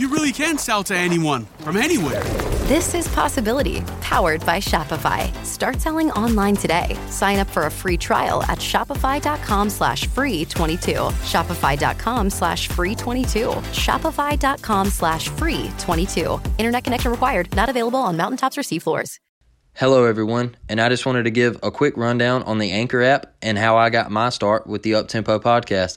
you really can sell to anyone from anywhere. This is Possibility, powered by Shopify. Start selling online today. Sign up for a free trial at shopify.com slash free 22. Shopify.com slash free 22. Shopify.com slash free 22. Internet connection required. Not available on mountaintops or seafloors. Hello, everyone, and I just wanted to give a quick rundown on the Anchor app and how I got my start with the Uptempo podcast.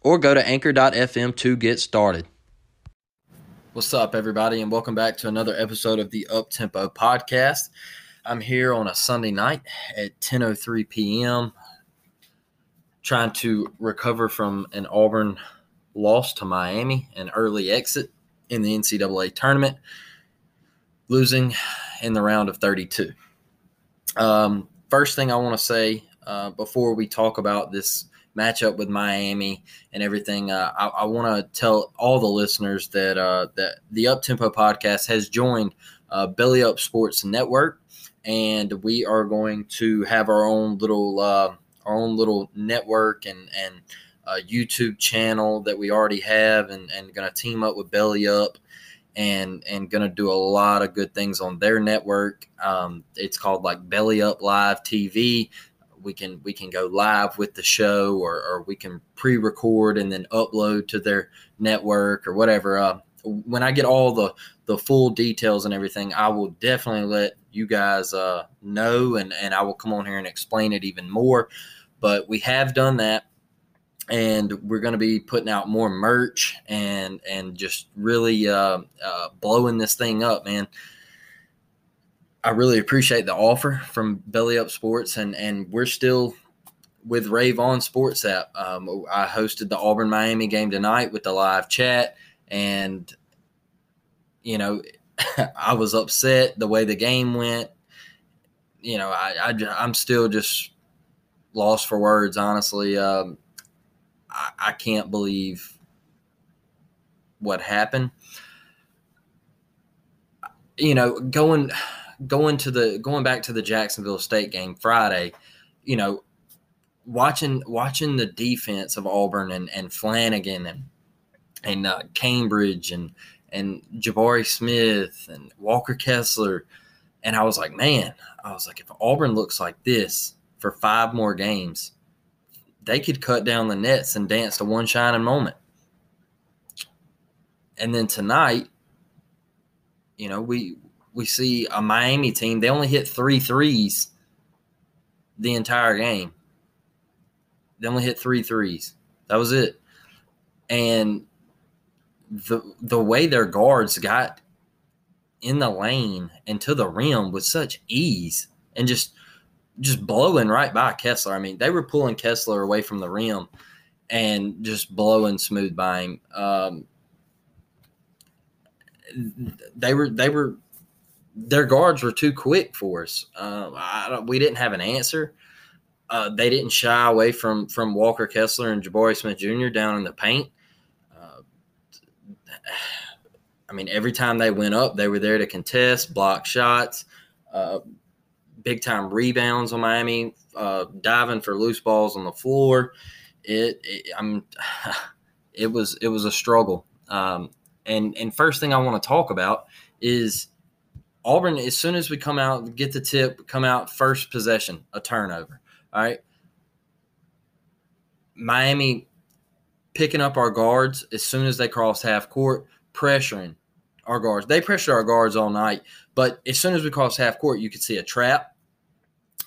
or go to anchor.fm to get started. What's up, everybody, and welcome back to another episode of the Uptempo podcast. I'm here on a Sunday night at 10:03 p.m. trying to recover from an Auburn loss to Miami, an early exit in the NCAA tournament, losing in the round of 32. Um, first thing I want to say uh, before we talk about this matchup with Miami and everything, uh, I, I want to tell all the listeners that uh, that the Uptempo podcast has joined uh, Belly Up Sports Network, and we are going to have our own little uh, our own little network and and YouTube channel that we already have, and and going to team up with Belly Up. And and gonna do a lot of good things on their network. Um, it's called like Belly Up Live TV we can we can go live with the show or, or we can pre-record and then upload to their network or whatever. Uh, when i get all the the full details and everything i will definitely let you guys uh, know and and i will come on here and explain it even more. But we have done that and we're going to be putting out more merch and and just really uh, uh, blowing this thing up man I really appreciate the offer from Belly Up Sports, and and we're still with Rave On Sports app. Um, I hosted the Auburn Miami game tonight with the live chat, and you know, I was upset the way the game went. You know, I, I am still just lost for words. Honestly, um, I, I can't believe what happened. You know, going going to the going back to the Jacksonville State game Friday, you know, watching watching the defense of Auburn and, and Flanigan and and uh, Cambridge and and Jabari Smith and Walker Kessler, and I was like, man, I was like, if Auburn looks like this for five more games, they could cut down the nets and dance to one shining moment. And then tonight, you know, we we see a Miami team. They only hit three threes the entire game. They only hit three threes. That was it. And the the way their guards got in the lane and to the rim with such ease and just just blowing right by Kessler. I mean, they were pulling Kessler away from the rim and just blowing smooth by him. Um, they were they were their guards were too quick for us. Uh, we didn't have an answer. Uh, they didn't shy away from from Walker Kessler and Jabari Smith Jr. down in the paint. Uh, I mean, every time they went up, they were there to contest, block shots, uh, big time rebounds on Miami, uh, diving for loose balls on the floor. It, it I'm, it was it was a struggle. Um, and and first thing I want to talk about is Auburn. As soon as we come out, get the tip, come out first possession, a turnover. All right. Miami picking up our guards as soon as they cross half court, pressuring our guards. They pressured our guards all night, but as soon as we cross half court, you could see a trap.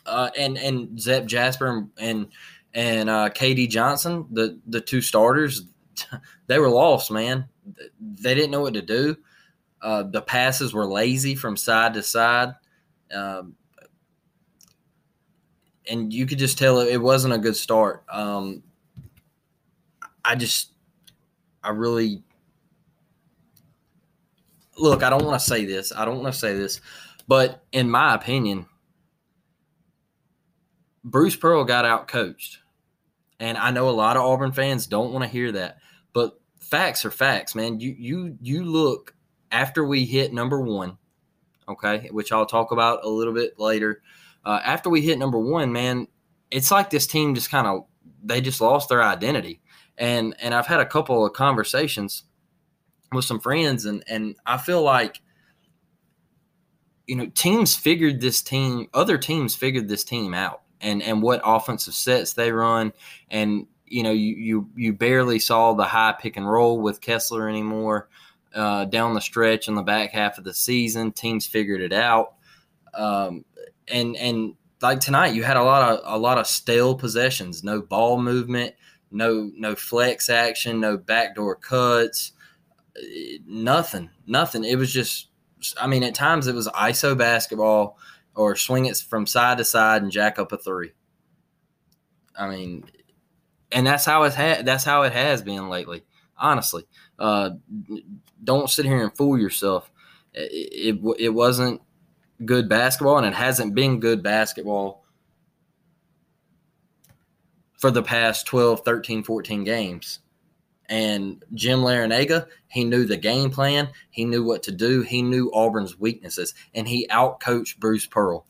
Uh, and and Zep Jasper and and, and uh, KD Johnson, the the two starters, they were lost, man. They didn't know what to do. Uh, the passes were lazy from side to side. Um, and you could just tell it, wasn't a good start. Um, I just, I really look. I don't want to say this. I don't want to say this, but in my opinion, Bruce Pearl got out coached, and I know a lot of Auburn fans don't want to hear that, but facts are facts, man. You you you look after we hit number one, okay, which I'll talk about a little bit later uh, after we hit number one, man, it's like this team just kind of they just lost their identity. And and I've had a couple of conversations with some friends, and and I feel like you know teams figured this team, other teams figured this team out, and and what offensive sets they run, and you know you you you barely saw the high pick and roll with Kessler anymore. Uh, down the stretch in the back half of the season, teams figured it out. Um, and and like tonight, you had a lot of a lot of stale possessions, no ball movement, no no flex action, no backdoor cuts, nothing, nothing. It was just, I mean, at times it was ISO basketball or swing it from side to side and jack up a three. I mean, and that's how it had. That's how it has been lately. Honestly, uh, don't sit here and fool yourself. It, it, it wasn't good basketball, and it hasn't been good basketball for the past 12, 13, 14 games. And Jim Larrañaga, he knew the game plan. He knew what to do. He knew Auburn's weaknesses, and he outcoached Bruce Pearl.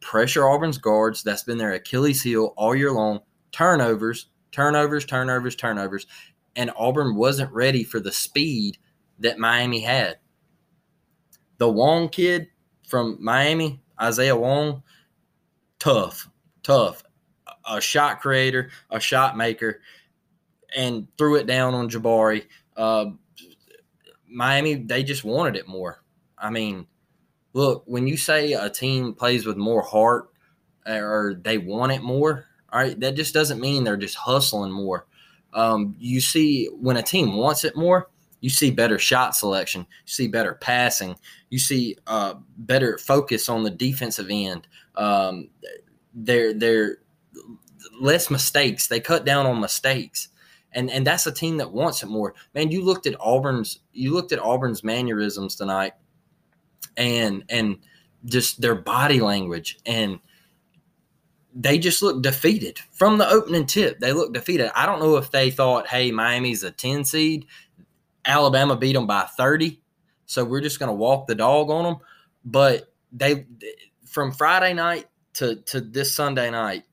Pressure Auburn's guards. That's been their Achilles heel all year long. Turnovers, turnovers, turnovers, turnovers. And Auburn wasn't ready for the speed that Miami had. The Wong kid, from Miami, Isaiah Wong, tough, tough. A shot creator, a shot maker, and threw it down on Jabari. Uh, Miami, they just wanted it more. I mean, look, when you say a team plays with more heart or they want it more, all right, that just doesn't mean they're just hustling more. Um, you see, when a team wants it more, you see better shot selection, you see better passing, you see uh, better focus on the defensive end. Um, they're they're less mistakes. They cut down on mistakes, and and that's a team that wants it more. Man, you looked at Auburn's you looked at Auburn's mannerisms tonight, and and just their body language and they just looked defeated from the opening tip. They looked defeated. I don't know if they thought, hey, Miami's a 10 seed Alabama beat them by 30. So we're just going to walk the dog on them. But they, from Friday night to, to this Sunday night,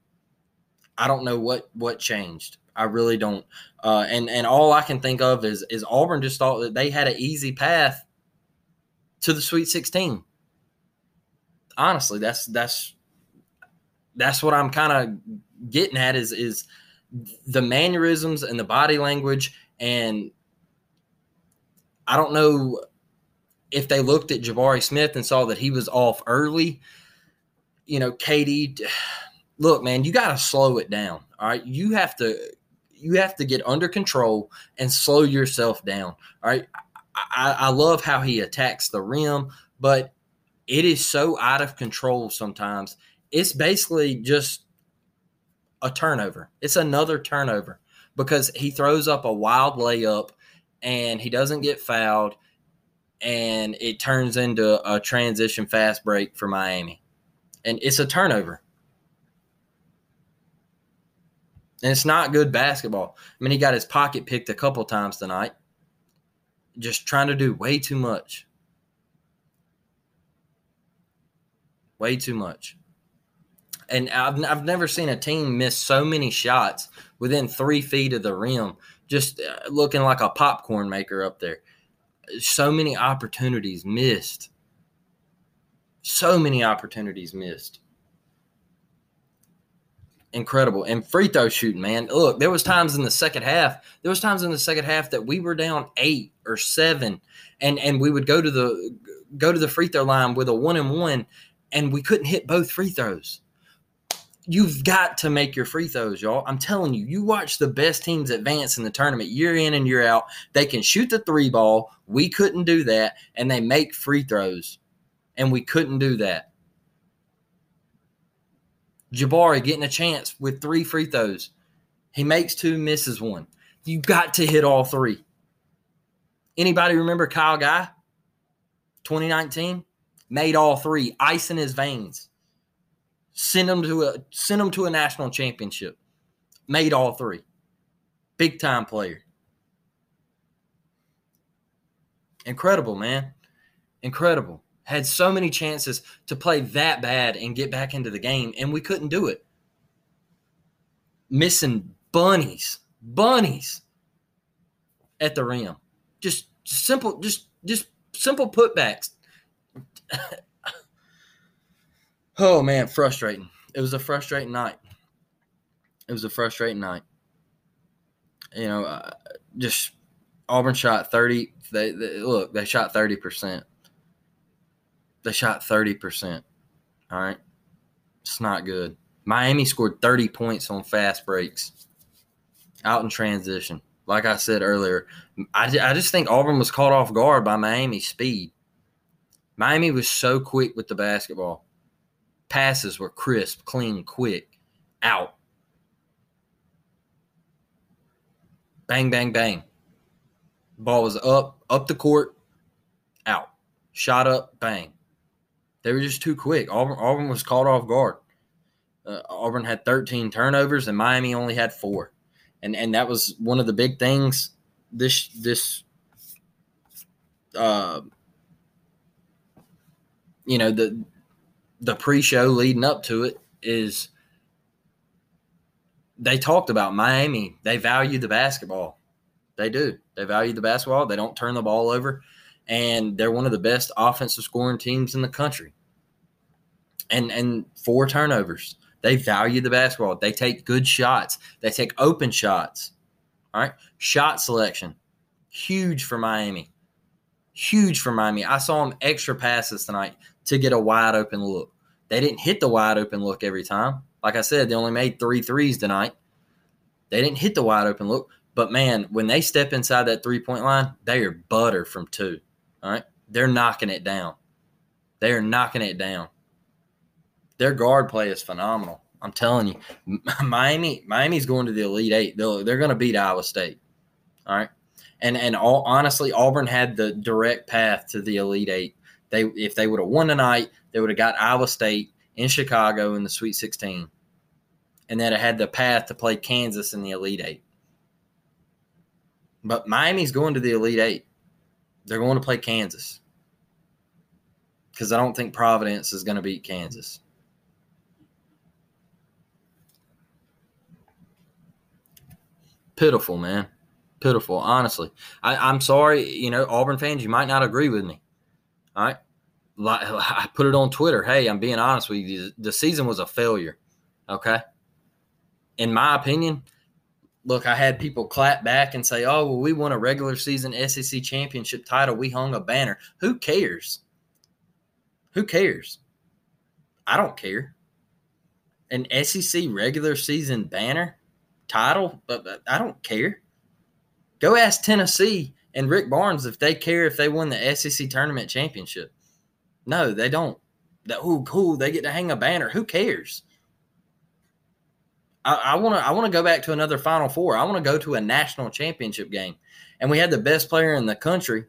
I don't know what, what changed. I really don't. Uh, and, and all I can think of is, is Auburn just thought that they had an easy path to the Sweet 16. Honestly, that's, that's, that's what I'm kind of getting at is, is the mannerisms and the body language and I don't know if they looked at Jabari Smith and saw that he was off early, you know, KD, look, man, you got to slow it down. All right. You have to, you have to get under control and slow yourself down. All right. I, I love how he attacks the rim, but it is so out of control sometimes. It's basically just a turnover. It's another turnover because he throws up a wild layup and he doesn't get fouled and it turns into a transition fast break for Miami. And it's a turnover. And it's not good basketball. I mean, he got his pocket picked a couple times tonight, just trying to do way too much. Way too much. And I've, I've never seen a team miss so many shots within three feet of the rim, just uh, looking like a popcorn maker up there so many opportunities missed. So many opportunities missed. Incredible. And free throw shooting, man. Look, there was times in the second half. There was times in the second half that we were down eight or seven, and and we would go to the go to the free throw line with a one and one, and we couldn't hit both free throws you've got to make your free throws, y'all. I'm telling you, you watch the best teams advance in the tournament year in and year out. They can shoot the three ball. We couldn't do that. And they make free throws. And we couldn't do that. Jabari getting a chance with three free throws. He makes two, misses one. You've got to hit all three. Anybody remember Kyle Guy? 2019? Made all three, ice in his veins. Send them to a send them to a national championship. Made all three. Big time player. Incredible, man. Incredible. Had so many chances to play that bad and get back into the game, and we couldn't do it. Missing bunnies, bunnies at the rim. Just, simple, just just simple putbacks. Oh man, frustrating. It was a frustrating night. It was a frustrating night. You know, uh, just Auburn shot 30 they, they look, they shot 30%. They shot 30%. All right. It's not good. Miami scored 30 points on fast breaks out in transition. Like I said earlier, I, I just think Auburn was caught off guard by Miami's speed. Miami was so quick with the basketball. Passes were crisp, clean, quick, out. Bang, bang, bang. Ball was up, up the court, out. Shot up, bang. They were just too quick. Auburn, Auburn was caught off guard. Uh, Auburn had 13 turnovers and Miami only had four. And and that was one of the big things this this uh you know the the pre-show leading up to it is they talked about Miami. They value the basketball. They do. They value the basketball. They don't turn the ball over, and they're one of the best offensive scoring teams in the country. And and four turnovers. They value the basketball. They take good shots. They take open shots. All right, shot selection, huge for Miami. Huge for Miami. I saw them extra passes tonight to get a wide open look. They didn't hit the wide open look every time. Like I said, they only made three threes tonight. They didn't hit the wide open look. But man, when they step inside that three point line, they are butter from two. All right. They're knocking it down. They are knocking it down. Their guard play is phenomenal. I'm telling you, Miami, Miami's going to the Elite Eight. They'll, they're going to beat Iowa State. All right. And and all honestly, Auburn had the direct path to the Elite Eight. They if they would have won tonight, they would have got Iowa State in Chicago in the Sweet 16, and then it had the path to play Kansas in the Elite Eight. But Miami's going to the Elite Eight. They're going to play Kansas because I don't think Providence is going to beat Kansas. Pitiful, man. Pitiful, honestly. I, am sorry, you know, Auburn fans, you might not agree with me. All right. I put it on Twitter. Hey, I'm being honest with you. The season was a failure. Okay. In my opinion, look, I had people clap back and say, "Oh, well, we won a regular season SEC championship title. We hung a banner." Who cares? Who cares? I don't care. An SEC regular season banner title, but I don't care. Go ask Tennessee and Rick Barnes if they care if they won the SEC tournament championship. No, they don't. Oh, cool. They get to hang a banner. Who cares? I want to. I want to go back to another Final Four. I want to go to a national championship game, and we had the best player in the country,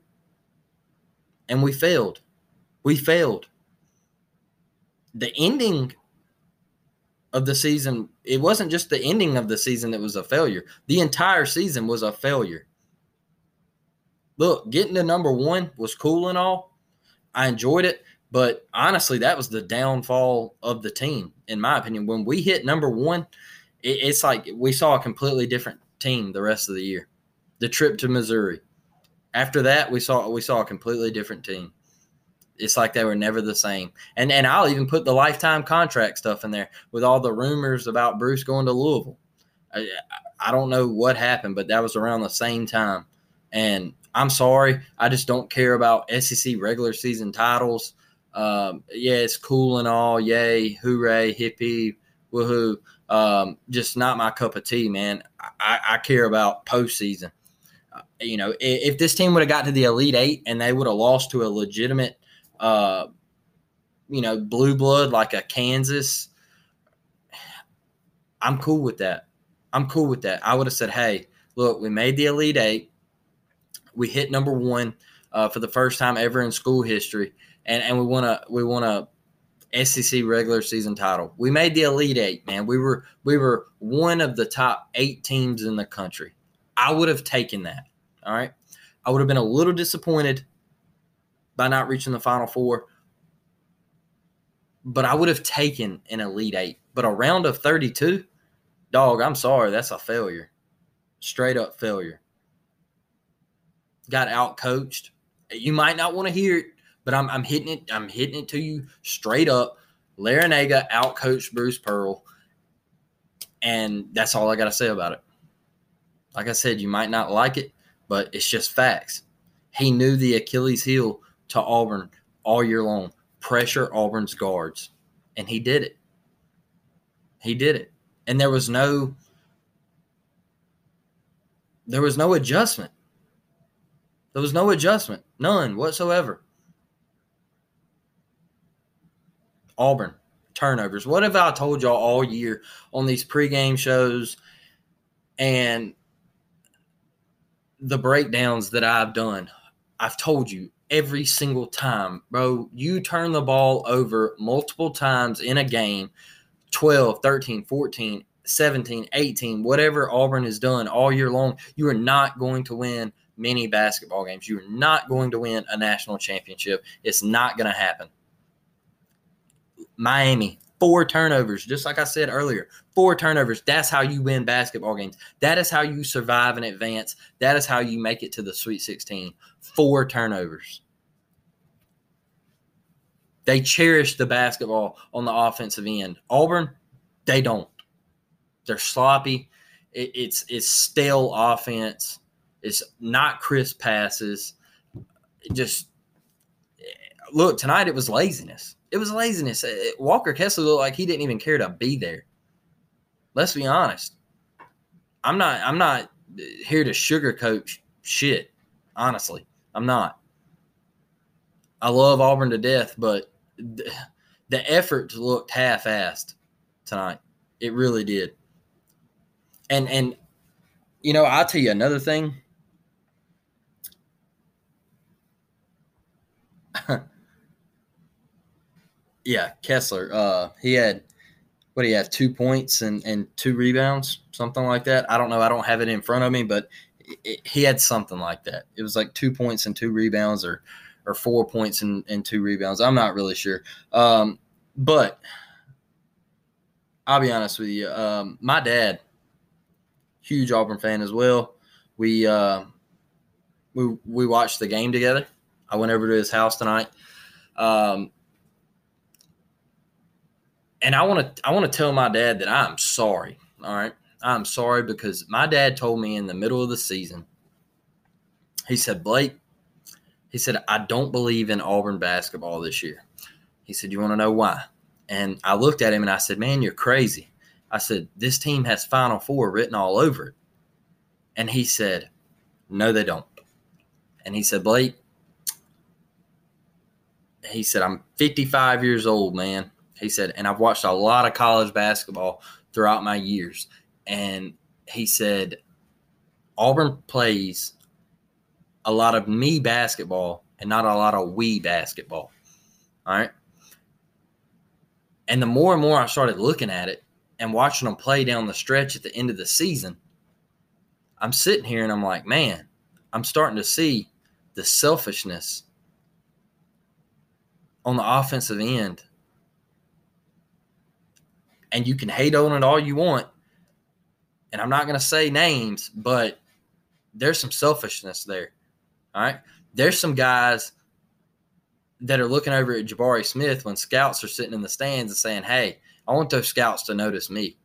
and we failed. We failed. The ending of the season. It wasn't just the ending of the season that was a failure. The entire season was a failure. Look, getting to number one was cool and all. I enjoyed it, but honestly, that was the downfall of the team, in my opinion. When we hit number one it, it's like we saw a completely different team the rest of the year. The trip to Missouri. After that, we saw we saw a completely different team. It's like they were never the same. And and I'll even put the lifetime contract stuff in there with all the rumors about Bruce going to Louisville. I, I don't know what happened, but that was around the same time. And I'm sorry, I just don't care about SEC regular season titles. Um, yeah, it's cool and all. Yay, hooray, hippie, woohoo. Um, just not my cup of tea, man. I, I care about postseason. Uh, you know, if, if this team would have got to the Elite Eight and they would have lost to a legitimate, uh, you know, blue blood like a Kansas, I'm cool with that. I'm cool with that. I would have said, hey, look, we made the Elite Eight. We hit number one uh, for the first time ever in school history, and, and we want to we want to SEC regular season title. We made the Elite Eight, man. We were we were one of the top eight teams in the country. I would have taken that. All right. I would have been a little disappointed by not reaching the Final Four, but I would have taken an Elite Eight. But a round of 32, dog, I'm sorry, that's a failure. Straight up failure. Got out coached. You might not want to hear it, but I'm, I'm hitting it. I'm hitting it to you straight up. Larrañaga out coached Bruce Pearl, and that's all I got to say about it. Like I said, you might not like it, but it's just facts. He knew the Achilles heel to Auburn all year long. Pressure Auburn's guards, and he did it. He did it, and there was no there was no adjustment. There was no adjustment, none whatsoever. Auburn turnovers. What have I told y'all all year on these pregame shows and the breakdowns that I've done? I've told you every single time, bro, you turn the ball over multiple times in a game 12, 13, 14, 17, 18, whatever Auburn has done all year long, you are not going to win many basketball games. You are not going to win a national championship. It's not going to happen. Miami, four turnovers, just like I said earlier. Four turnovers. That's how you win basketball games. That is how you survive and advance. That is how you make it to the Sweet 16. Four turnovers. They cherish the basketball on the offensive end. Auburn, they don't. They're sloppy. It, it's it's stale offense. It's not crisp passes. It just look tonight. It was laziness. It was laziness. Uh, Walker Kessler looked like he didn't even care to be there. Let's be honest. I'm not. I'm not here to sugarcoat shit. Honestly, I'm not. I love Auburn to death, but the effort looked half-assed tonight. It really did. And and you know, I'll tell you another thing. Yeah, Kessler. Uh, he had what do you have? Two points and and two rebounds, something like that. I don't know. I don't have it in front of me, but it, he had something like that. It was like two points and two rebounds, or or four points and, and two rebounds. I'm not really sure. Um, but I'll be honest with you. Um, my dad, huge Auburn fan as well. We uh, we we watched the game together. I went over to his house tonight. Um, and I want to I want to tell my dad that I'm sorry. All right, I'm sorry because my dad told me in the middle of the season, he said, Blake, he said, I don't believe in Auburn basketball this year. He said, You want to know why? And I looked at him and I said, Man, you're crazy. I said, This team has Final Four written all over it. And he said, No, they don't. And he said, Blake, he said, I'm 55 years old, man. He said, and I've watched a lot of college basketball throughout my years. And he said, Auburn plays a lot of me basketball and not a lot of we basketball. All right. And the more and more I started looking at it and watching them play down the stretch at the end of the season, I'm sitting here and I'm like, man, I'm starting to see the selfishness on the offensive end. And you can hate on it all you want. And I'm not going to say names, but there's some selfishness there. All right. There's some guys that are looking over at Jabari Smith when scouts are sitting in the stands and saying, Hey, I want those scouts to notice me.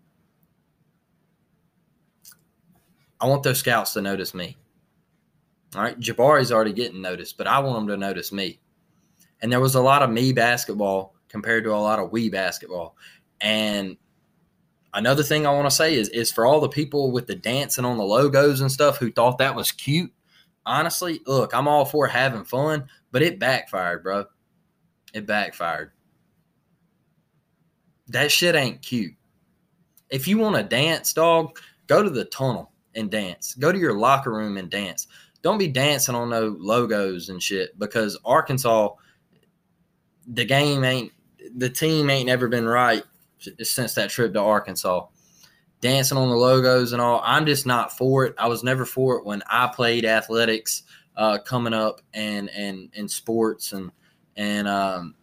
I want those scouts to notice me. All right. Jabari's already getting noticed, but I want them to notice me. And there was a lot of me basketball compared to a lot of we basketball. And another thing I want to say is, is for all the people with the dancing on the logos and stuff who thought that was cute, honestly, look, I'm all for having fun, but it backfired, bro. It backfired. That shit ain't cute. If you want to dance, dog, go to the tunnel and dance. Go to your locker room and dance. Don't be dancing on no logos and shit because Arkansas, the game ain't, the team ain't never been right since that trip to Arkansas dancing on the logos and all. I'm just not for it. I was never for it when I played athletics uh, coming up and and in sports and and um,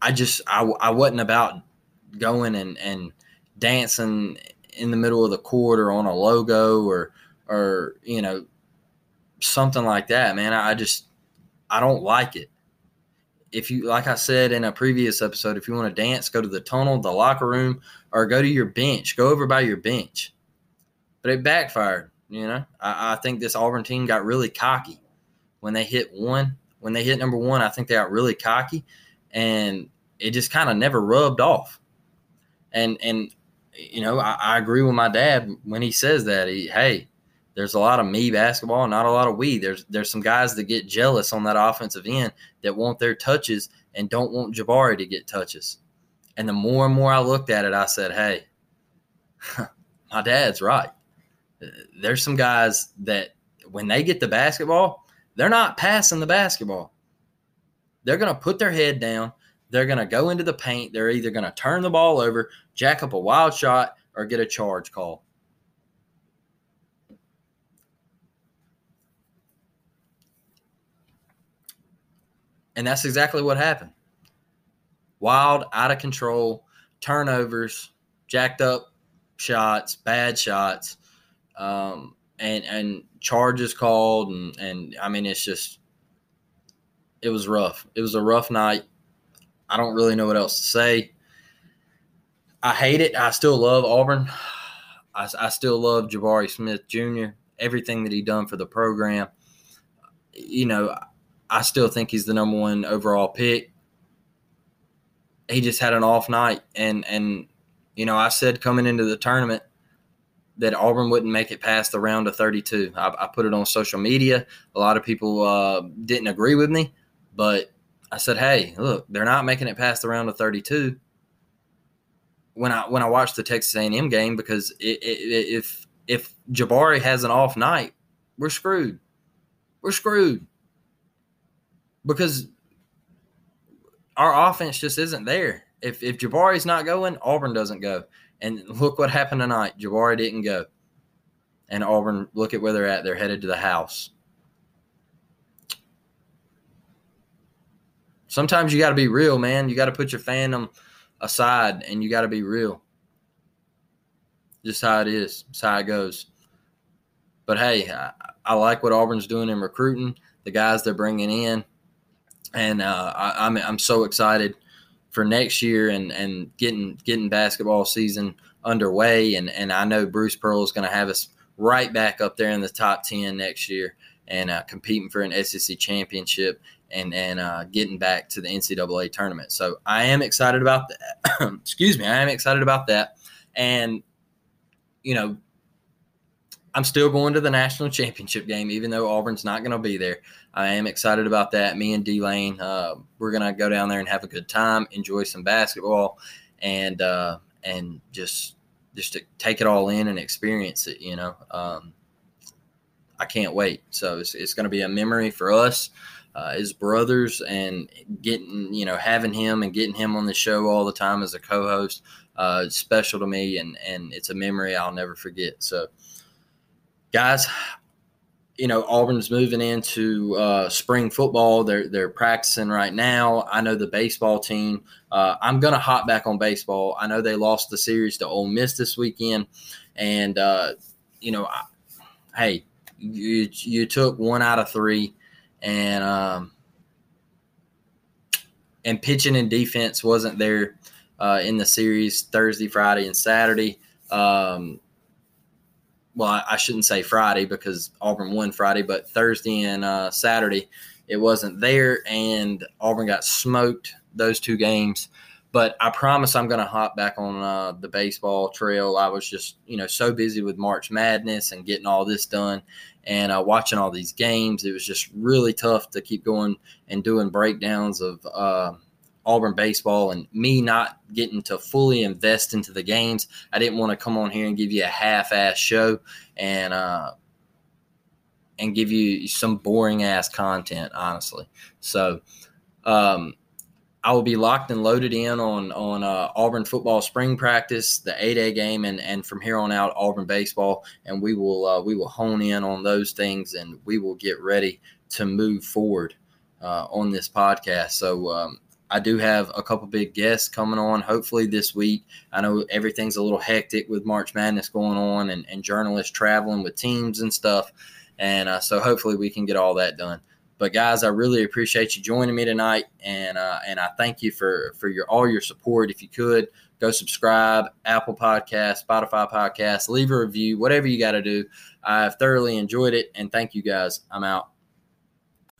I just I, I wasn't about going and and dancing in the middle of the court or on a logo or or you know something like that man I just I don't like it if you like I said in a previous episode, if you want to dance, go to the tunnel, the locker room, or go to your bench. Go over by your bench. But it backfired. You know, I, I think this Auburn team got really cocky when they hit one. When they hit number one, I think they got really cocky, and it just kind of never rubbed off. And and you know, I, I agree with my dad when he says that. He, hey, there's a lot of me basketball, not a lot of we. There's there's some guys that get jealous on that offensive end that want their touches and don't want Jabari to get touches. And the more and more I looked at it, I said, "Hey, my dad's right. There's some guys that when they get the basketball, they're not passing the basketball. They're going to put their head down. They're going to go into the paint. They're either going to turn the ball over, jack up a wild shot, or get a charge call. And that's exactly what happened. Wild, out of control, turnovers, jacked up shots, bad shots, um, and and charges called, and and I mean it's just it was rough. It was a rough night. I don't really know what else to say. I hate it. I still love Auburn. I, I still love Jabari Smith Jr. Everything that he done for the program. You know, I still think he's the number one overall pick. He just had an off night, and and you know I said coming into the tournament that Auburn wouldn't make it past the round of 32. I, I put it on social media. A lot of people uh, didn't agree with me, but I said, "Hey, look, they're not making it past the round of 32." When I when I watched the Texas A&M game, because it, it, if if Jabari has an off night, we're screwed. We're screwed because our offense just isn't there. If if Jabari's not going, Auburn doesn't go. And look what happened tonight. Jabari didn't go. And Auburn, look at where they're at. They're headed to the house. Sometimes you got to be real, man. You got to put your fandom aside and you got to be real. Just how it is. It's how it goes. But hey, I, I like what Auburn's doing in recruiting, the guys they're bringing in and uh, I, am I'm, I'm so excited for next year and and getting getting basketball season underway. And and I know Bruce Pearl is going to have us right back up there in the top ten next year and uh, competing for an SEC championship and and uh, getting back to the NCAA tournament. So I am excited about that. Excuse me, I am excited about that. And you know, I'm still going to the national championship game, even though Auburn's not going to be there. I am excited about that. Me and D Lane, uh, we're to go down there and have a good time, enjoy some basketball, and uh, and just just to take it all in and experience it. You know, um, I can't wait. So it's, it's to be a memory for us. Uh, as brothers and getting you know having him and getting him on the show all the time as a co-host uh, special to me and and it's a memory I'll never forget. So guys, you know Auburn's moving into uh, spring football. They're they're practicing right now. I know the baseball team. Uh, I'm gonna hop back on baseball. I know they lost the series to Ole Miss this weekend, and uh, you know, I, hey, you you took one out of three, and um, and pitching and defense wasn't there uh, in the series Thursday, Friday, and Saturday. Um, well, I, shouldn't say Friday because Auburn won Friday, but Thursday and uh, Saturday it wasn't there, and Auburn got smoked those two games. But I promise I'm going to hop back on uh, the baseball trail. I was just, you know, so busy with March Madness and getting all this done and uh, watching all these games. It was just really tough to keep going and doing breakdowns of uh, Auburn baseball and me not getting to fully invest into the games. I didn't want to come on here and give you a half-ass show and uh, and give you some boring ass content, honestly. So um, I will be locked and loaded in on on uh, Auburn football spring practice, the A day game, and and from here on out Auburn baseball, and we will uh, we will hone in on those things, and we will get ready to move forward uh, on this podcast. So um, I do have a couple big guests coming on, hopefully this week. I know everything's a little hectic with March Madness going on and, and journalists traveling with teams and stuff. And uh, so hopefully we can get all that done. But guys, I really appreciate you joining me tonight, and uh, and I thank you for for your all your support. If you could go subscribe, Apple Podcast, Spotify Podcast, leave a review, whatever you got to do. I've thoroughly enjoyed it, and thank you guys. I'm out.